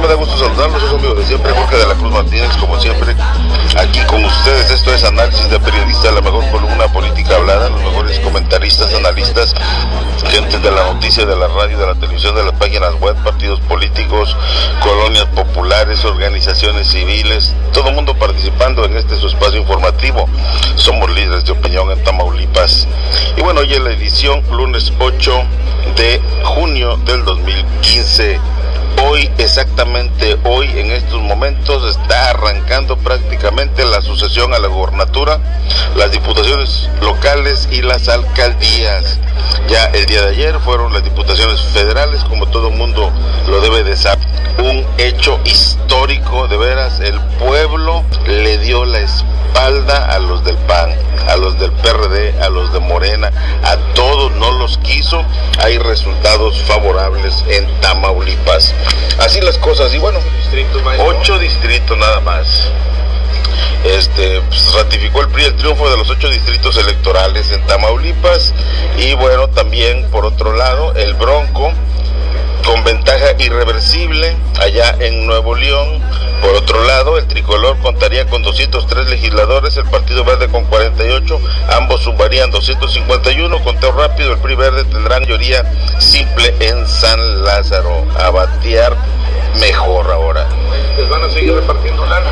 me da gusto saludarlos, soy su amigo de siempre, Jorge de la Cruz Martínez, como siempre, aquí con ustedes. Esto es análisis de periodista, la mejor columna política hablada, los mejores comentaristas, analistas, gente de la noticia, de la radio, de la televisión, de las páginas web, partidos políticos, colonias populares, organizaciones civiles, todo el mundo participando en este su espacio informativo. Somos líderes de opinión en Tamaulipas. Y bueno, hoy es la edición lunes 8 de junio del 2015. Hoy, exactamente hoy, en estos momentos, está arrancando prácticamente la sucesión a la gobernatura, las diputaciones locales y las alcaldías. Ya el día de ayer fueron las diputaciones federales, como todo mundo lo debe de saber. Un hecho histórico, de veras, el pueblo le dio la espalda a los del PAN, a los del PRD, a los de Morena, a todos no los quiso. Hay resultados favorables en Tamaulipas. Así las cosas, y bueno, ocho distritos nada más este, pues, ratificó el PRI el triunfo de los ocho distritos electorales en Tamaulipas y bueno, también por otro lado, el Bronco con ventaja irreversible allá en Nuevo León. Por otro lado, el tricolor contaría con 203 legisladores, el Partido Verde con 48, ambos sumarían 251. Conteo rápido, el PRI Verde tendrá mayoría simple en San Lázaro. A batear mejor ahora. ¿Les van a seguir repartiendo lana?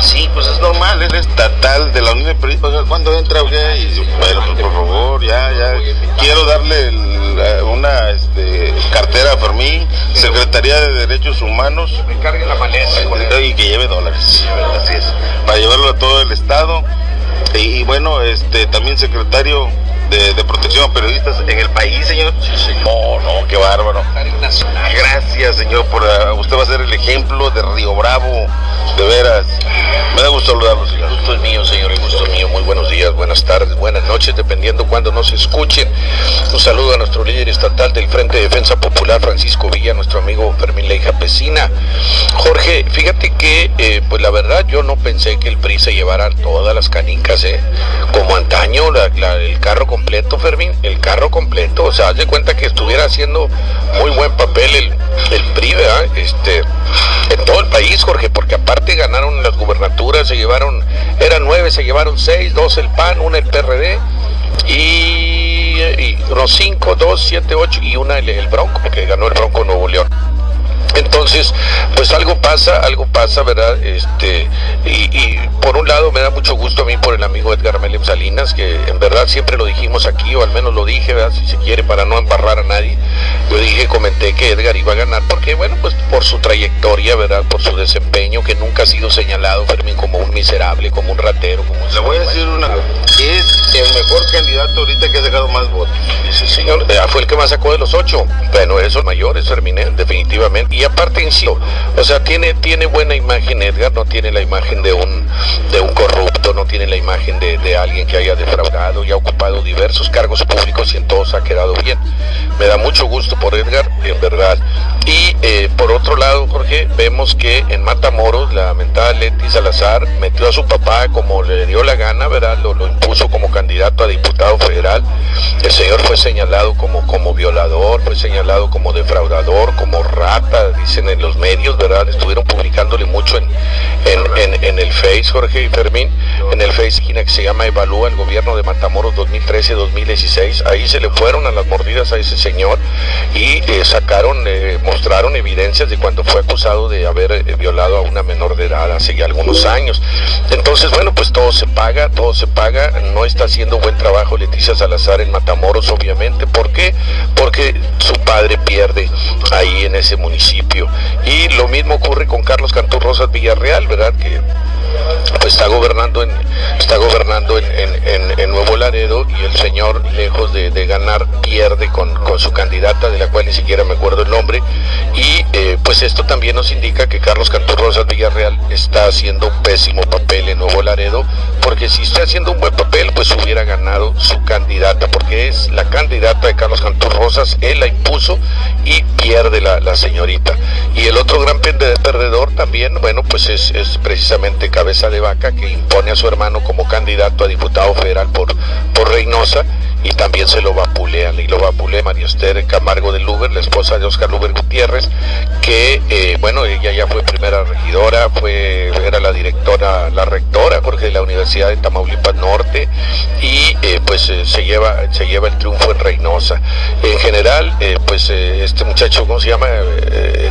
Sí, pues es normal, es estatal de la Unión de Periodistas. ¿Cuándo entra? Okay? Y, bueno, pues por favor, ya, ya. Quiero darle el, una este, cartera Fermín, Secretaría de Derechos Humanos. Me cargue la maleta con él. Y que lleve dólares. Así es. Para llevarlo a todo el Estado. Y, y bueno, este también secretario de, de, protección a periodistas en el país, señor. No, no, qué bárbaro. Gracias, señor, por uh, usted va a ser el ejemplo de Río Bravo, de veras. Me da gusto saludarlo, señor. El gusto es mío, señor, el gusto es mío. Muy buenos días, buenas tardes, buenas noches, dependiendo cuando nos escuchen. Un saludo a nuestro líder estatal del Frente de Defensa Popular, Francisco Villa, nuestro amigo Fermín Leija Pesina. Jorge, fíjate que, eh, pues la verdad, yo no pensé que el PRI se llevara todas las canicas, ¿eh? Como antaño, la, la, el carro completo, Fermín, el carro completo. O sea, haz de cuenta que estuviera haciendo muy buen papel el, el PRI. Este, en todo el país, Jorge, porque aparte ganaron las gubernaturas, se llevaron, eran nueve, se llevaron seis, dos el PAN, una el PRD y, y los cinco, dos, siete, ocho y una el, el Bronco, que ganó el Bronco Nuevo León. Entonces, pues algo pasa, algo pasa, ¿verdad? Este, y, y, por un lado me da mucho gusto a mí por el amigo Edgar Melem Salinas, que en verdad siempre lo dijimos aquí, o al menos lo dije, ¿verdad? Si se quiere, para no embarrar a nadie. Yo dije, comenté que Edgar iba a ganar, porque bueno, pues por su trayectoria, ¿verdad? Por su desempeño, que nunca ha sido señalado, Fermín, como un miserable, como un ratero, como un... Le voy a decir una cosa, es el mejor candidato ahorita que ha sacado más votos. Sí, señor, fue el que más sacó de los ocho. Bueno, esos mayores, Fermín, definitivamente. Y aparte, insisto, o sea, tiene, tiene buena imagen Edgar, no tiene la imagen de un, de un corrupto, no tiene la imagen de, de, alguien que haya defraudado y ha ocupado diversos cargos públicos y en todos ha quedado bien. Me da mucho gusto por Edgar, en verdad. Y eh, por otro lado, Jorge, vemos que en Matamoros la mentada Leti Salazar metió a su papá como le dio la gana, ¿verdad? Lo, lo impuso como candidato a diputado federal. El señor fue señalado como, como violador, fue señalado como defraudador, como rata, dicen en los medios, ¿verdad? Estuvieron publicándole mucho en, en, el Face, Jorge y Fermín, en el Face que se llama Evalúa el gobierno de Matamoros 2013-2016. Ahí se le fueron a las mordidas a ese señor y eh, sacaron, eh, mostraron evidencias de cuando fue acusado de haber eh, violado a una menor de edad hace ya algunos años. Entonces, bueno, pues todo se paga, todo se paga. No está haciendo buen trabajo Leticia Salazar en Matamoros, obviamente. ¿Por qué? Porque su padre pierde ahí en ese municipio. Y lo mismo ocurre con Carlos Cantú Rosas Villarreal, ¿verdad? Pues está gobernando en está gobernando en, en, en, Nuevo Laredo y el señor lejos de, ganar pierde con, con, su candidata de la cual ni siquiera me acuerdo el nombre. Y eh, pues esto también nos indica que Carlos Cantú Rosas Villarreal está haciendo un pésimo papel en Nuevo Laredo porque si está haciendo un buen papel pues hubiera ganado su candidata porque es la candidata de Carlos Cantú Rosas él la impuso y pierde la, la señorita. Y el otro gran perdedor también bueno pues es, es precisamente cabeza de vaca que impone a su hermano como candidato a diputado federal por, por Reynosa y también se lo vapulean. Y lo vapulea María Esther Camargo de Luber, la esposa de Oscar Luber Gutiérrez, que, eh, bueno, ella ya fue primera regidora, fue, era la directora, la rectora, Jorge, de la Universidad de Tamaulipas Norte, y eh, pues eh, se, lleva, se lleva el triunfo en Reynosa. En general, pues este muchacho, ¿cómo se llama?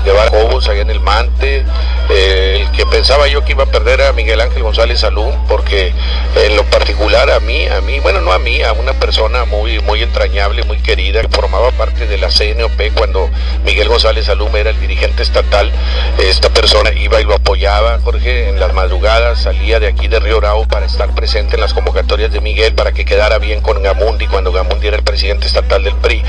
Guevara Cobos, allá en el Mante, el que pensaba yo que iba a perder a Miguel Ángel González Salún, porque en lo particular a mí, a mí, bueno, no a mí, a una persona muy, muy entrañable, muy querida, que formaba parte de la CNOP cuando Miguel González Salum era el dirigente estatal, esta persona iba y lo apoyaba, Jorge, en las madrugadas, salía de aquí de Río Bravo para estar presente en las convocatorias de Miguel, para que quedara bien con Gamundi, cuando Gamundi era el presidente estatal del PRI.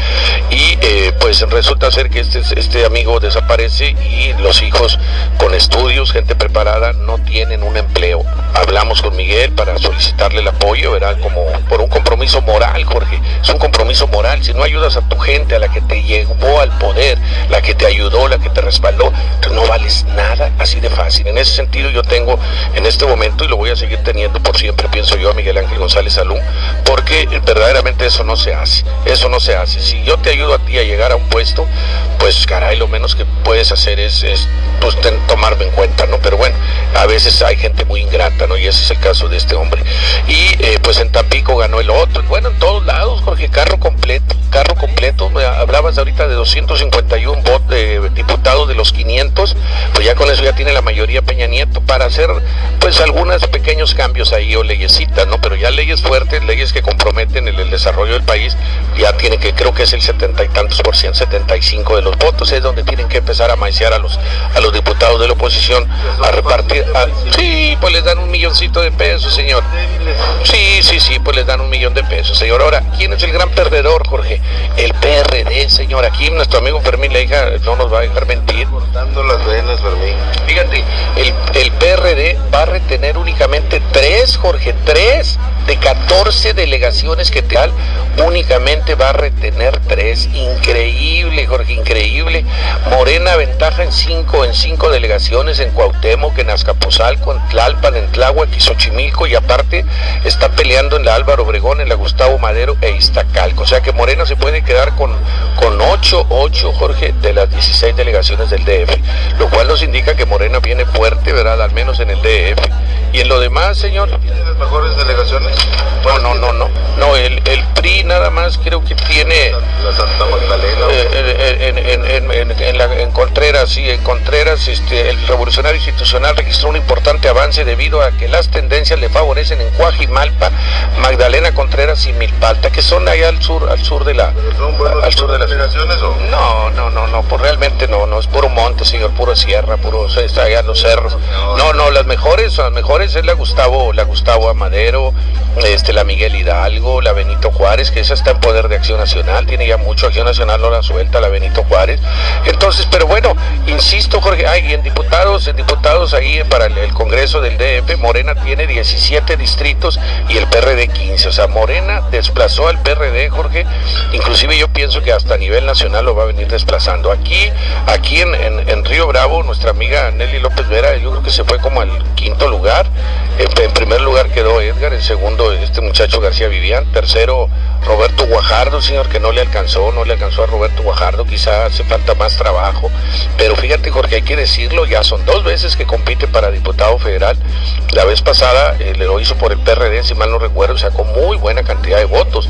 Y eh, pues resulta ser que este, este amigo desaparece y los hijos con estudios, gente preparada, no tienen un empleo. Hablamos con Miguel para solicitarle el apoyo, era como por un compromiso moral, Jorge. Es un compromiso moral. Si no ayudas a tu gente, a la que te llevó al poder, la que te ayudó, la que te respaldó, no vales nada así de fácil. En ese sentido yo tengo en este momento, y lo voy a seguir teniendo por siempre, pienso yo, a Miguel Ángel González Salum, porque verdaderamente eso no se hace. Eso no se hace. Si yo te ayudo a ti a llegar a un puesto, pues caray, lo menos que puedes hacer es, pues, tomarme en cuenta, ¿no? Pero bueno, a veces hay gente muy ingrata, Y ese es el caso de este hombre. Y eh, pues en Tampico ganó el otro. Bueno, en todos lados, Jorge, carro completo, carro completo. Hablabas ahorita de 251 votos de diputados de los 500, pues ya con eso ya tiene la mayoría Peña Nieto para hacer pues algunos pequeños cambios ahí o leyesitas, ¿no? Pero ya leyes fuertes, leyes que comprometen el, desarrollo del país, ya tiene que, creo que es el setenta y tantos por ciento, 75 de los votos, es donde tienen que empezar a maiciar a los, a los diputados de la oposición, a repartir, sí, pues les dan un milloncito de pesos, señor. Sí, sí, sí, pues les dan un millón de pesos, señor. Ahora, ¿quién es el gran perdedor, Jorge? El PRD, señor. Aquí nuestro amigo Fermín Leija no nos va a dejar mentir. Cortando las venas, Fermín. Fíjate, el, el PRD va a retener únicamente tres, Jorge, tres de 14 delegaciones que tal, únicamente va a retener tres. Increíble, Jorge, increíble. Morena ventaja en cinco, en cinco delegaciones en Cuauhtémoc, en Azcapotzalco, en Tlalpan, en Tláhuac y Xochimilco y aparte está peleando en la Álvaro Obregón, en la Gustavo Madero e Iztacalco. O sea que Morena se puede quedar con, con 8, 8, Jorge, de las 16 delegaciones del DF, lo cual nos indica que Morena viene fuerte, ¿verdad? Al menos en el DF. Y en lo demás, señor. ¿Tiene las mejores delegaciones? No, no, no, no. No, el, el PRI nada más creo que tiene. La Santa Magdalena. Eh, en, en, en, en, la, en Contreras, sí, en Contreras, este, el revolucionario institucional registró un importante avance debido a que las tendencias le favorecen en Cuajimalpa, Magdalena Contreras y Milpalta, que son allá al sur, al sur de la. al sur de las? No, no, no, no, pues realmente no, no, es puro monte, señor, puro sierra, puro, está allá los cerros. No, no, las mejores, las mejores es la Gustavo, la Gustavo Amadero, este, la Miguel Hidalgo, la Benito Juárez, que esa está en poder de Acción Nacional, tiene ya mucho Acción Nacional, no la suelta la Benito Juárez. Entonces, pero bueno, insisto, Jorge, hay en diputados, en diputados ahí para el, Congreso del DF, Morena tiene 17 distritos y el PRD 15. O sea, Morena desplazó al PRD, Jorge, inclusive yo pienso que hasta a nivel nacional lo va a venir desplazando. Aquí, aquí en, en, Río Bravo, nuestra amiga Nelly López Vera, yo creo que se fue como al quinto lugar. En, primer lugar quedó Edgar, en segundo este muchacho García Vivian, tercero Roberto Guajardo, señor, que no le alcanzó, no le alcanzó a Roberto Guajardo, quizá hace falta más trabajo, pero fíjate Jorge, hay que decirlo, ya son dos veces que compite para diputado federal, la vez pasada eh, lo hizo por el PRD, si mal no recuerdo, sacó muy buena cantidad de votos,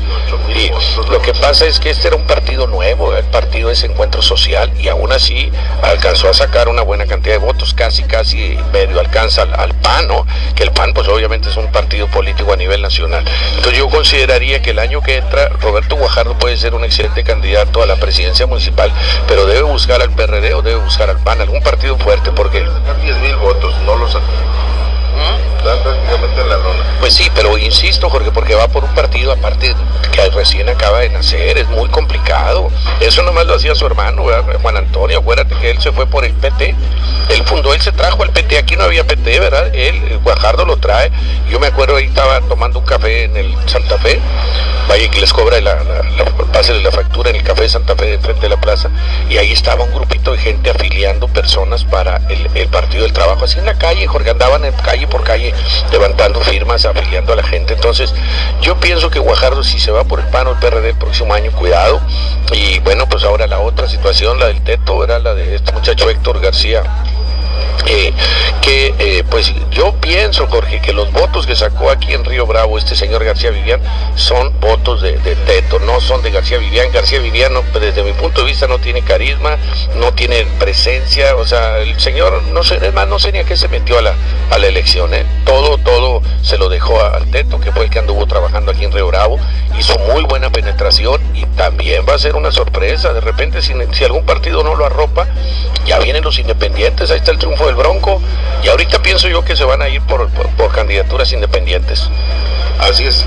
y lo que pasa es que este era un partido nuevo, el partido es Encuentro Social, y aún así alcanzó a sacar una buena cantidad de votos, casi, casi medio alcanza al, al PAN, ¿no? que el PAN pues obviamente es un partido político a nivel nacional. Entonces yo consideraría que el año que Roberto Guajardo puede ser un excelente candidato a la presidencia municipal, pero debe buscar al PRD o debe buscar al PAN, algún partido fuerte, porque... 10 mil votos, no los prácticamente en la lona. Pues sí, pero insisto, Jorge, porque va por un partido aparte que recién acaba de nacer, es muy complicado. Eso nomás lo hacía su hermano, Juan Antonio, acuérdate que él se fue por el PT. Él fundó, él se trajo al PT, aquí no había PT, ¿verdad? Él, Guajardo lo trae. Yo me acuerdo ahí estaba tomando un café en el Santa Fe vaya que les cobra la, la, la, la factura en el Café de Santa Fe de frente de la plaza, y ahí estaba un grupito de gente afiliando personas para el, el Partido del Trabajo, así en la calle, Jorge, andaban en calle por calle levantando firmas, afiliando a la gente. Entonces, yo pienso que Guajardo, si se va por el PAN o el PRD el próximo año, cuidado. Y bueno, pues ahora la otra situación, la del Teto, era la de este muchacho Héctor García eh, que eh, pues yo pienso, Jorge, que los votos que sacó aquí en Río Bravo este señor García Vivian son votos de, Teto, no son de García Vivian. García Vivian, desde mi punto de vista, no tiene carisma, no tiene presencia, o sea, el señor, no sé, es más, no sé ni a qué se metió a la, a la elección, ¿eh? todo, todo se lo dejó al Teto, que fue el que anduvo trabajando aquí en Río Bravo, hizo muy buena penetración y también va a ser una sorpresa, de repente si, si algún partido no lo arropa, ya vienen los independientes, ahí está el triunfo del Bronco, y ahorita pienso yo que se van a ir por, por, candidaturas independientes. Así es,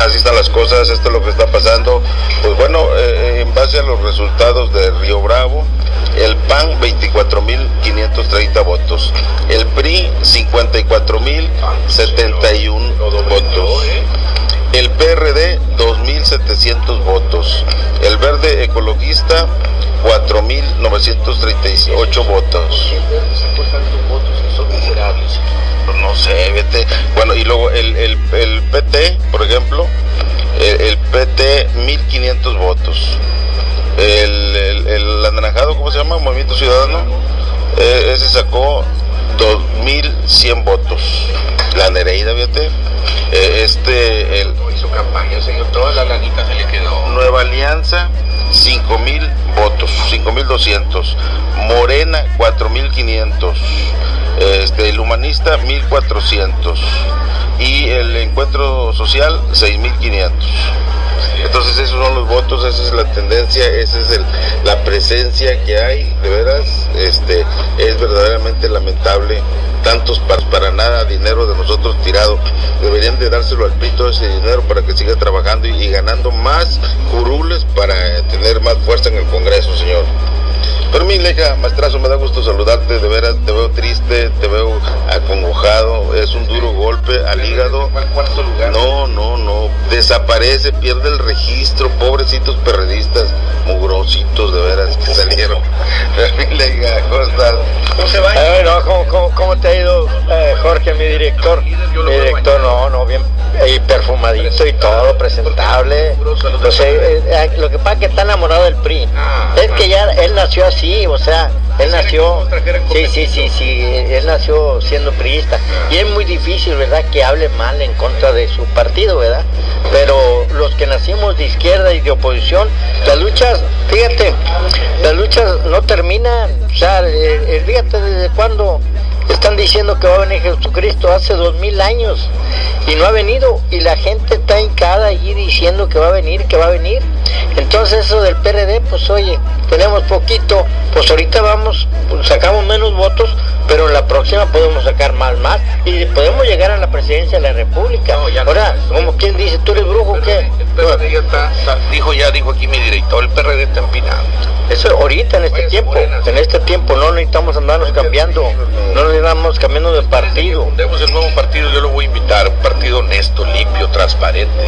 así están las cosas, esto es lo que está pasando. Pues bueno, eh, en base a los resultados de Río Bravo, el PAN 24.530 votos, el PRI 54.071 votos, el PRD 2.700 votos, el Verde Ecologista 4.938 votos. No sé, vete. Bueno, y luego el, el, el PT, por ejemplo, el, PT 1.500 votos. El, el, el, anaranjado, ¿cómo se llama? Movimiento Ciudadano. Eh, ese sacó 2.100 votos. La Nereida, fíjate. Eh, este, el... hizo campaña, señor. Toda la lanita se le quedó. Nueva Alianza 5 mil votos, 5 mil 200. Morena, 4 mil 500. Este, el humanista, 1400. Y el encuentro social, 6 mil 500. Entonces esos son los votos, esa es la tendencia, esa es la presencia que hay, de veras, este, es verdaderamente lamentable tantos para, para nada dinero de nosotros tirado. Deberían de dárselo al pito ese dinero para que siga trabajando y, ganando más curules para tener más fuerza en el Congreso, señor. Pero mi leja, maestrazo, me da gusto saludarte, de veras te veo triste, te veo acongojado, es un duro golpe al hígado. No, no, no, desaparece, pierde el registro, pobrecitos perredistas, mugrositos de veras que salieron. mi leja, ¿cómo estás? ¿Cómo se va? ¿cómo, te ha ido, eh, Jorge, mi director? Mi director, no, no, bien, y perfumadito y todo, presentable. Eh, eh, lo que pasa es que está enamorado del PRI. Ah, es que ya él nació así, o sea, él nació, sí, sí, sí, sí, él nació siendo priista. Y es muy difícil, ¿verdad?, que hable mal en contra de su partido, ¿verdad? Pero los que nacimos de izquierda y de oposición, las luchas, fíjate, las luchas no terminan, o sea, fíjate desde cuándo están diciendo que va a venir Jesucristo hace dos mil años y no ha venido y la gente está hincada allí diciendo que va a venir, que va a venir. Entonces eso del PRD, pues oye, tenemos poquito, pues ahorita vamos, sacamos menos votos, pero en la próxima podemos sacar más, más y podemos llegar a la presidencia de la República. Ahora, como quien dice, tú eres brujo, ¿qué? ya está, dijo ya, dijo aquí mi director, el PRD está empinado. Eso ahorita, en este tiempo, en este tiempo, no necesitamos andarnos cambiando, no necesitamos cambiando de partido. Fundemos el nuevo partido, yo lo voy a invitar, un partido honesto, limpio, transparente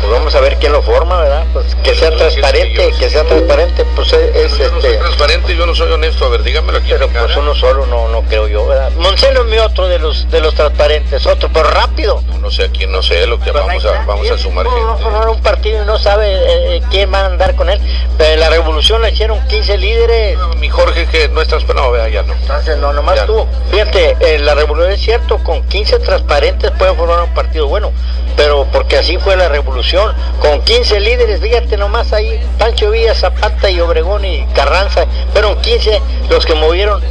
pues vamos a ver quién lo forma, ¿verdad? Pues que sea transparente, que sea transparente, pues es, yo no soy este, transparente, yo no soy honesto, a ver, dígamelo aquí. Pero pues uno solo no, no creo yo, ¿verdad? Moncelo es mi otro de los de los transparentes, otro, pero rápido. No, sé a quién, no sé, lo que pues vamos a, vamos a sumar gente. Vamos a formar un partido y no sabe eh, eh, quién va a andar con él. Pero la revolución la hicieron 15 líderes. mi Jorge que no es transparente, no, vea, ya no. Entonces, no, nomás tú. Fíjate, eh, la revolución es cierto, con 15 transparentes pueden formar un partido bueno, pero porque así fue la revolución, con 15 líderes, fíjate nomás ahí, Pancho Villa, Zapata y Obregón y Carranza, fueron 15 los que movieron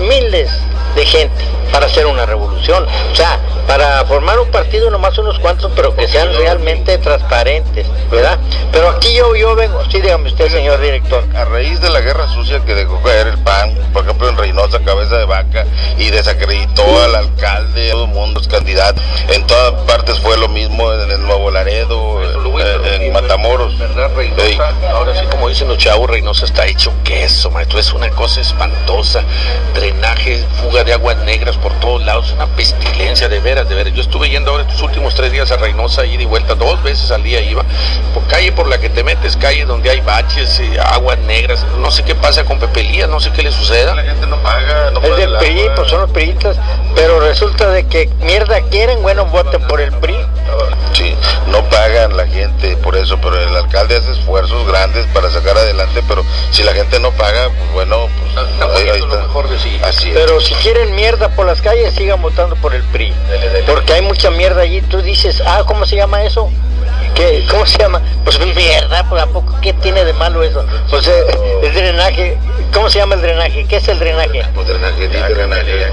miles de gente para hacer una revolución. O sea, para formar un partido nomás unos cuantos, pero que sean realmente transparentes, ¿verdad? Pero aquí yo, yo vengo, sí, dígame usted, señor director. A raíz de la guerra sucia que dejó caer el PAN, por ejemplo en Reynosa, cabeza de vaca, y desacreditó al alcalde, todo el mundo es candidato, en todas partes fue lo mismo, en el Nuevo Laredo, eh, en Matamoros. ¿Verdad, Reynosa? Ahora sí, como dicen los chavos, Reynosa está hecho queso, maestro, es una cosa espantosa, drenaje, fuga de aguas negras por todos lados, una pestilencia de veras, de veras. Yo estuve yendo ahora estos últimos tres días a Reynosa, ida y vuelta, dos veces al día iba, por calle por la que te metes, calle donde hay baches, y aguas negras, no sé qué pasa con Pepelía, no sé qué le suceda. La gente no paga, no Es paga del el PRI, pues son los priistas, pero resulta de que mierda quieren, bueno, voten por el PRI. Sí, no pagan la gente por eso, pero el alcalde hace esfuerzos grandes para sacar adelante, pero si la gente no paga, pues bueno, pues Está ahí- ahí lo mejor de sí. Así es. Pero si quieren mierda por las calles, sigan votando por el PRI. Porque hay mucha mierda allí. Tú dices, ah, ¿cómo se llama eso? ¿Qué, ¿Cómo se llama? Pues mierda, pues ¿a poco qué tiene de malo eso? Pues eh, el drenaje, ¿cómo se llama el drenaje? ¿Qué es el drenaje? Pues drenaje, drenaje. Drenaje.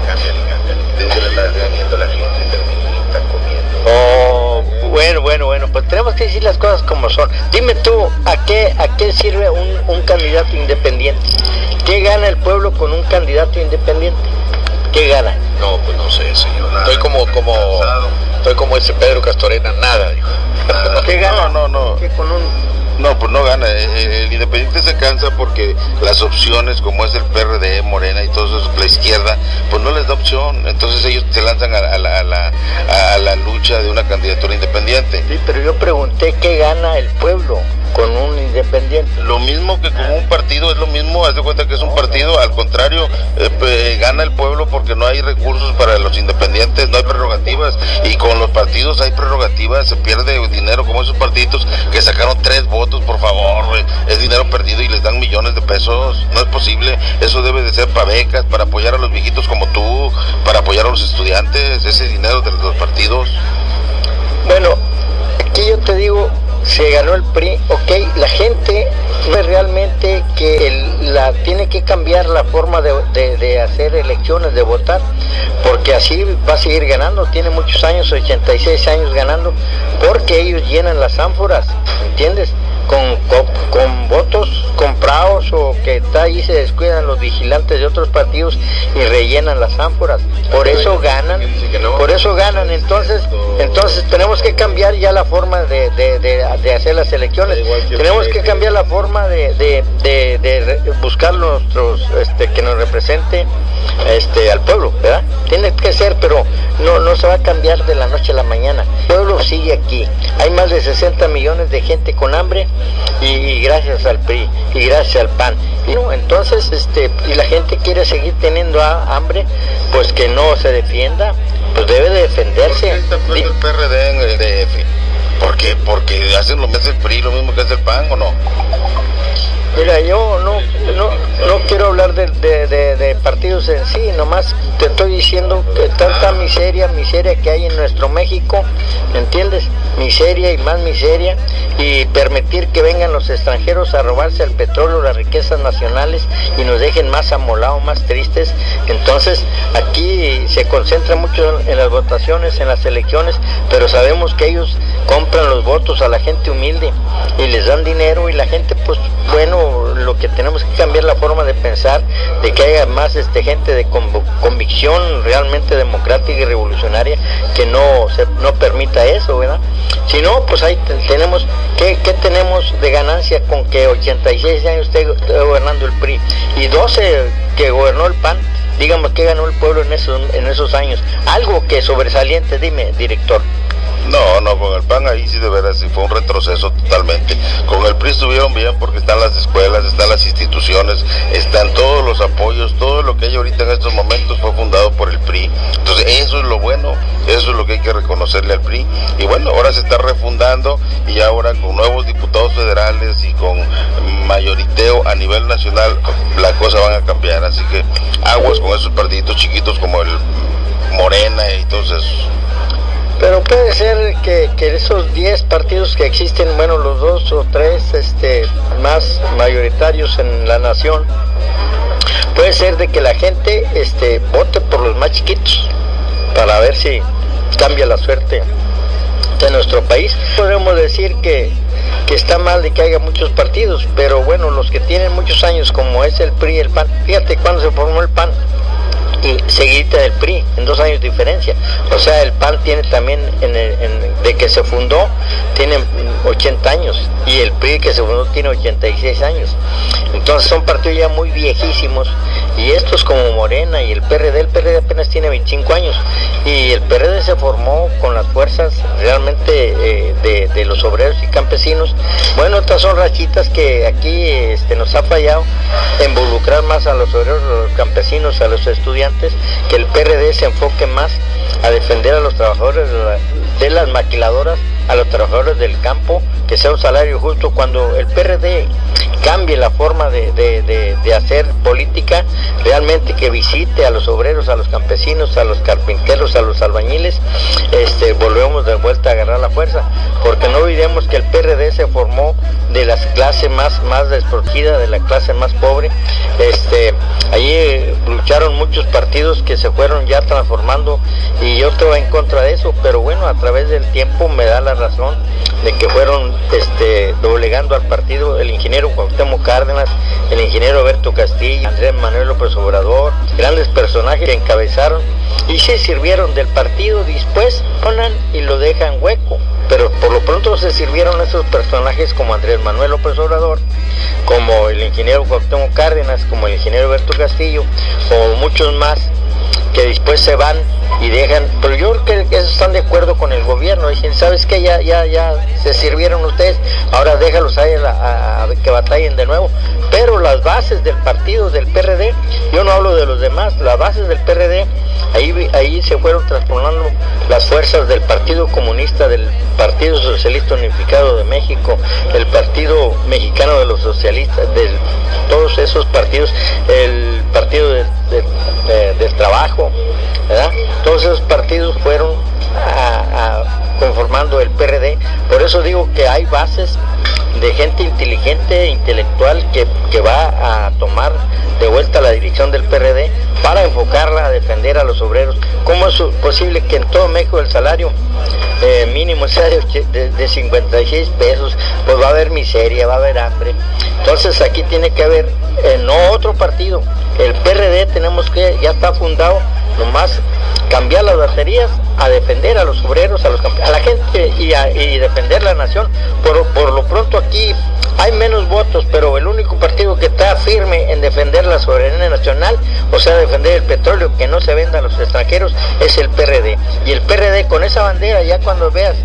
Oh, bueno, bueno, bueno, pues tenemos que decir las cosas como son. Dime tú, ¿a qué, a qué sirve un, un candidato independiente? ¿Qué gana el pueblo con un candidato independiente? ¿Qué gana? No, pues no sé, señor. Estoy como, como, estoy como ese Pedro Castorena, nada, dijo. ¿Qué gana? No, no, no. ¿Qué con un No, pues no gana. Eh, El independiente se cansa porque las opciones, como es el PRD, Morena y todo eso, la izquierda, pues no les da opción. Entonces ellos se lanzan a, la- a la, a la- a la lucha de una candidatura independiente. Sí, pero yo pregunté qué gana el pueblo con un independiente. Lo mismo que con un partido, es lo mismo, haz de cuenta que es un partido, al contrario, eh, gana el pueblo porque no hay recursos para los independientes, no hay prerrogativas, y con los partidos hay prerrogativas, se pierde dinero, como esos partiditos que sacaron tres votos, por favor, es dinero perdido y les dan millones de pesos, no es posible, eso debe de ser para becas, para apoyar a los viejitos como tú, para apoyar a los estudiantes, ese dinero de los partidos. Bueno, aquí yo te digo, se ganó el PRI, ok, la gente no es realmente que la tiene que cambiar la forma de, de- de hacer elecciones, de votar, porque así va a seguir ganando, tiene muchos años, 86 años ganando, porque ellos llenan las ánforas, ¿entiendes? Con, con, con votos comprados o que está ahí se descuidan los vigilantes de otros partidos y rellenan las ánforas, por eso ganan, por eso ganan, entonces, entonces tenemos que cambiar ya la forma de, de- de- de hacer las elecciones. Tenemos que cambiar la forma de, buscar nuestros, este, que nos represente este, al pueblo, ¿verdad? Tiene que ser, pero no, no se va a cambiar de la noche a la mañana. El pueblo sigue aquí. Hay más de 60 millones de gente con hambre y, gracias al PRI y gracias al PAN. Y no, entonces, este, y la gente quiere seguir teniendo ha- hambre, pues que no se defienda, pues debe de defenderse. ¿Por qué? Porque hacen lo que el PRI, lo mismo que hace el PAN, ¿o no? Mira, yo no, no, no quiero hablar de, de- partidos en sí, nomás te estoy diciendo que tanta miseria, miseria que hay en nuestro México, ¿me entiendes? Miseria y más miseria, y permitir que vengan los extranjeros a robarse el petróleo, las riquezas nacionales y nos dejen más amolados, más tristes. Entonces, aquí se concentra mucho en las votaciones, en las elecciones, pero sabemos que ellos compran los votos a la gente humilde y les dan dinero y la gente pues bueno lo que tenemos que cambiar la forma de pensar de que haya más este gente de convicción realmente democrática y revolucionaria que no se no permita eso verdad si no pues ahí te- tenemos ¿qué, qué tenemos de ganancia con que 86 años esté, gobernando el PRI y 12 que gobernó el PAN digamos que ganó el pueblo en esos en esos años algo que sobresaliente dime director No, no, con el PAN ahí sí de veras sí fue un retroceso totalmente. Con el PRI estuvieron bien porque están las escuelas, están las instituciones, están todos los apoyos, todo lo que hay ahorita en estos momentos fue fundado por el PRI. Entonces eso es lo bueno, eso es lo que hay que reconocerle al PRI. Y bueno, ahora se está refundando y ahora con nuevos diputados federales y con mayoriteo a nivel nacional, la cosa van a cambiar. Así que aguas con esos partiditos chiquitos como el Morena y todos esos. Pero puede ser que, que esos 10 partidos que existen, bueno, los dos o tres este, más mayoritarios en la nación, puede ser de que la gente este, vote por los más chiquitos para ver si cambia la suerte de nuestro país. Podemos decir que, que está mal de que haya muchos partidos, pero bueno, los que tienen muchos años, como es el PRI el PAN, fíjate cuando se formó el PAN, y seguidita del PRI, en dos años de diferencia. O sea, el PAN tiene también de que se fundó tiene 80 años y el PRI que se fundó tiene 86 años. Entonces son partidos ya muy viejísimos y estos como Morena y el PRD, el PRD apenas tiene 25 años y el PRD se formó con las fuerzas realmente eh, de, de, los obreros y campesinos. Bueno, estas son rachitas que aquí este, nos ha fallado involucrar más a los obreros, a los campesinos, a los estudiantes, que el PRD se enfoque más a defender a los trabajadores de las maquiladoras, a los trabajadores del campo, que sea un salario justo. Cuando el PRD cambie la forma de, de, de, hacer política, realmente que visite a los obreros, a los campesinos, a los carpinteros, a los albañiles, este, volvemos de vuelta a agarrar la fuerza, porque no olvidemos que el PRD se formó de las clases más, más de la clase más pobre. Este, allí lucharon muchos partidos que se fueron ya transformando y yo estoy en contra de eso, pero bueno, a través del tiempo me da la razón de que fueron este, doblegando al partido el ingeniero Cuauhtémoc Cárdenas, el ingeniero Alberto Castillo, Andrés Manuel López Obrador, grandes personajes que encabezaron y se sirvieron del partido después ponen y lo dejan hueco. Pero por lo pronto se sirvieron esos personajes como Andrés Manuel López Obrador, como el ingeniero Cuauhtémoc Cárdenas, como el ingeniero Alberto Castillo, o muchos más que después se van y dejan, pero yo creo que están de acuerdo con el gobierno, dicen, ¿sabes qué? Ya, ya, ya se sirvieron ustedes, ahora déjalos a, que batallen de nuevo. Pero las bases del partido del PRD, yo no hablo de los demás, las bases del PRD, ahí, ahí se fueron transformando las fuerzas del Partido Comunista, del Partido Socialista Unificado de México, el Partido Mexicano de los Socialistas, de todos esos partidos, el Partido de, del Trabajo, Todos esos partidos fueron conformando el PRD. Por eso digo que hay bases de gente inteligente, intelectual, que, que, va a tomar de vuelta la dirección del PRD para enfocarla a defender a los obreros. ¿Cómo es posible que en todo México el salario eh, mínimo sea de, 56 pesos? Pues va a haber miseria, va a haber hambre. Entonces aquí tiene que haber eh, no otro partido. El PRD tenemos que, ya está fundado, nomás cambiar las baterías a defender a los obreros, a, los, a la gente y, y defender la nación. Por, por, lo pronto aquí hay menos votos, pero el único partido que está firme en defender la soberanía nacional, o sea, defender el petróleo que no se venda a los extranjeros, es el PRD. Y el PRD con esa bandera, ya cuando veas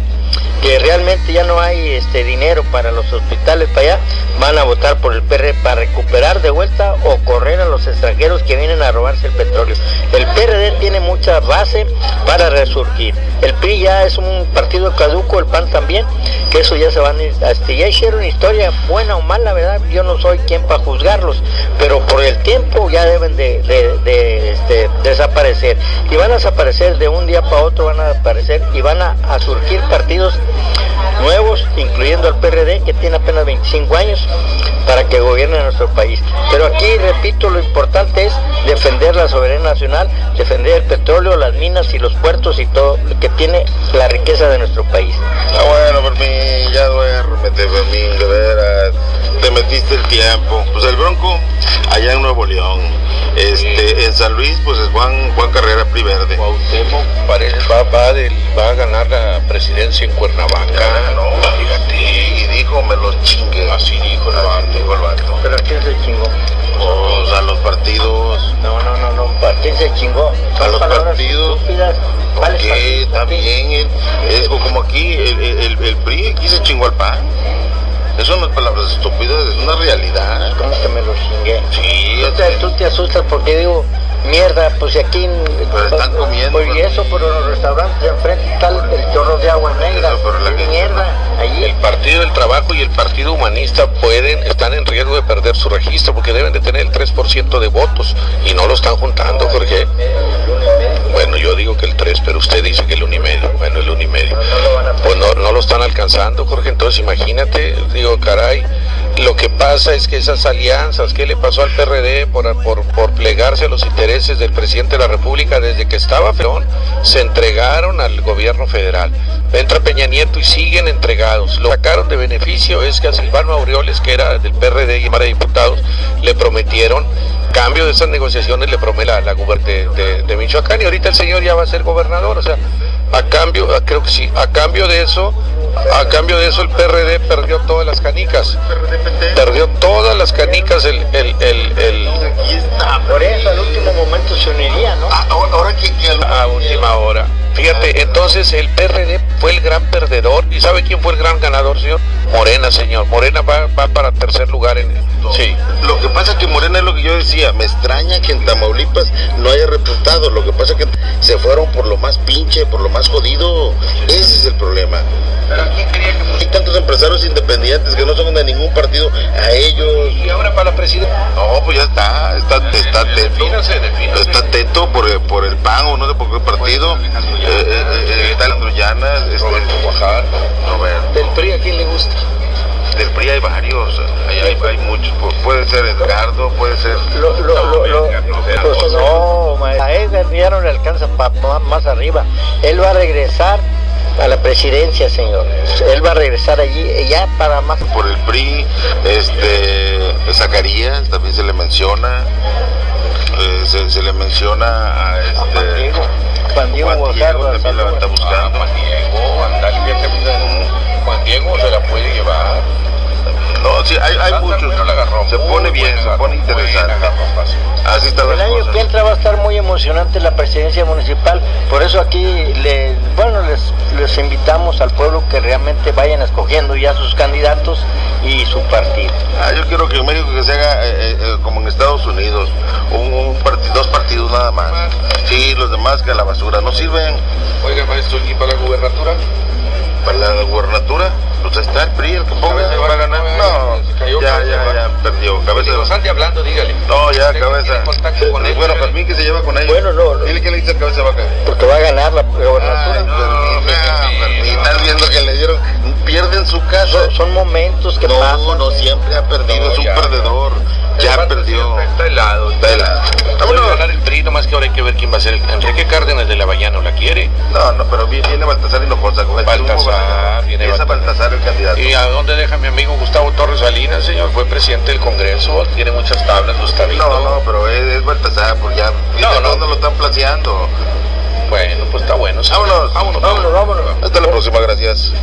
que realmente ya no hay este dinero para los hospitales para allá, van a votar por el PRD para recuperar de vuelta o correr a los extranjeros que vienen a robarse el petróleo. El PRD tiene mucha base para resurgir. El PRI ya es un partido caduco, el PAN también, que eso ya se van a este, ya hicieron historia buena o mala, verdad, yo no soy quien para juzgarlos, pero por el tiempo ya deben de, de, este, desaparecer. Y van a desaparecer de un día para otro, van a desaparecer y van a surgir partidos Unidos. Nuevos, incluyendo al PRD, que tiene apenas 25 años, para que gobierne nuestro país. Pero aquí, repito, lo importante es defender la soberanía nacional, defender el petróleo, las minas y los puertos y todo lo que tiene la riqueza de nuestro país. Ah, bueno, Fermín, ya duérmete, Fermín, de veras. Te metiste el tiempo. Pues el Bronco, allá en Nuevo León. Este, en San Luis, pues es Juan, Juan Carrera Priverde. Cuauhtémoc parece va, va, del, va a ganar la presidencia en Cuernavaca. No, fíjate, y dijo, me los chingue. Así dijo el vato. Dijo el vato. ¿Pero a quién se chingó? Pues a los partidos. No, no, no, no. ¿A quién se chingó? A los partidos. Porque también, el, es como aquí, el, el, el, PRI aquí se chingó al PAN. Eso no es palabras estúpidas, es una realidad. ¿Cómo que me lo chingué? Sí, tú te, tú te asustas porque digo, mierda, pues aquí. Pero están comiendo. Pues, y eso, en los restaurantes de enfrente está el chorro de agua negra. Eso, pero la ¿Qué mierda? Allí. El Partido del Trabajo y el Partido Humanista pueden, están en riesgo de perder su registro porque deben de tener el 3% de votos y no lo están juntando, Jorge. Bueno, yo digo que el 3, pero usted dice que el 1 y medio. Bueno, el 1 y medio. Pues no, no lo están alcanzando, Jorge. Entonces imagínate, digo, caray, Lo que pasa es que esas alianzas, ¿qué le pasó al PRD por, por, por plegarse a los intereses del presidente de la República desde que estaba Ferón? Se entregaron al gobierno federal. Entra Peña Nieto y siguen entregados. Lo sacaron de beneficio es que a Silvano Aureoles, que era del PRD y Cámara de Diputados, le prometieron cambio de esas negociaciones le promete la, la de, de, Michoacán y ahorita el señor ya va a ser gobernador, o sea, a cambio, creo que sí, a cambio de eso, a cambio de eso el PRD perdió todas las canicas, perdió todas las canicas el, el, el, el... Por eso al último momento se uniría, ¿no? Ahora que, que a última hora. Fíjate, entonces el PRD fue el gran perdedor. ¿Y sabe quién fue el gran ganador, señor? Morena, señor. Morena va, va para tercer lugar en... Sí. Lo que pasa es que Morena es lo que yo decía. Me extraña que en Tamaulipas no haya repuntado. Lo que pasa es que se fueron por lo más pinche, por lo más jodido. Ese es el problema. Hay tantos empresarios independientes que no son de ningún partido. A ellos... ¿Y ahora para la presidencia? No, pues ya está. Está, está teto. Está teto por, por el PAN o no sé por qué partido. Eh, eh, eh, está Alejandro Llanas, este, Roberto Guajar, Roberto. ¿Del PRI a quién le gusta? Del PRI hay varios, hay, hay, hay muchos. Puede ser Edgardo, puede ser. Lo, lo, lo, lo, pues no, a Edgar ya no le alcanza pa, más arriba. Él va a regresar a la presidencia, señor. Él va a regresar allí ya para más. Por el PRI, este, Zacarías también se le menciona. Eh, se, se, le menciona a este. A Juan Diego. Juan Diego, Juan Diego también la está buscando. Juan Diego, andale, Juan Diego se la puede llevar. No, sí, hay, hay muchos. No se pone bien, se pone interesante. Así está El año cosas. que entra va a estar muy emocionante la presidencia municipal. Por eso aquí, le, bueno, les, les invitamos al pueblo que realmente vayan escogiendo ya sus candidatos y su partido. Ah, yo quiero que en México que se haga eh, eh, como en Estados Unidos, un, un partido, dos partidos nada más. Sí, los demás que a la basura no sirven. Oiga, maestro, ¿y para la gubernatura? Para la gubernatura, pues está el PRI, el que ponga, va a ganar. No, ya, ya, ya, perdió. Cabeza. Digo, salte hablando, dígale. No, ya, cabeza. Con él, bueno, Fermín que se lleva con ellos. Bueno, no, no. Dile que le dice a cabeza vaca. Porque va a ganar la no, mira, Fermín, estás viendo que le dieron. Pierden su casa. Son, son momentos que no, pasan. no, siempre ha perdido, No, es un ya. perdedor. Ya perdió. Está helado. Está helado. Vámonos a ganar el PRI, nomás que ahora hay que ver quién va a ser el Enrique Cárdenas de la Bayano, ¿la quiere? No, no, pero viene, Baltasar Hinojosa con el Baltasar, viene Baltasar. El candidato. ¿Y a dónde deja mi amigo Gustavo Torres Salinas, señor? Fue presidente del Congreso, tiene muchas tablas, viendo. No, no, pero es, es Baltasar, pues ya. No, no. ¿Dónde lo están placeando? Bueno, pues está bueno. señor. Vámonos. Vámonos, Vámonos, vámonos. Hasta la próxima, gracias.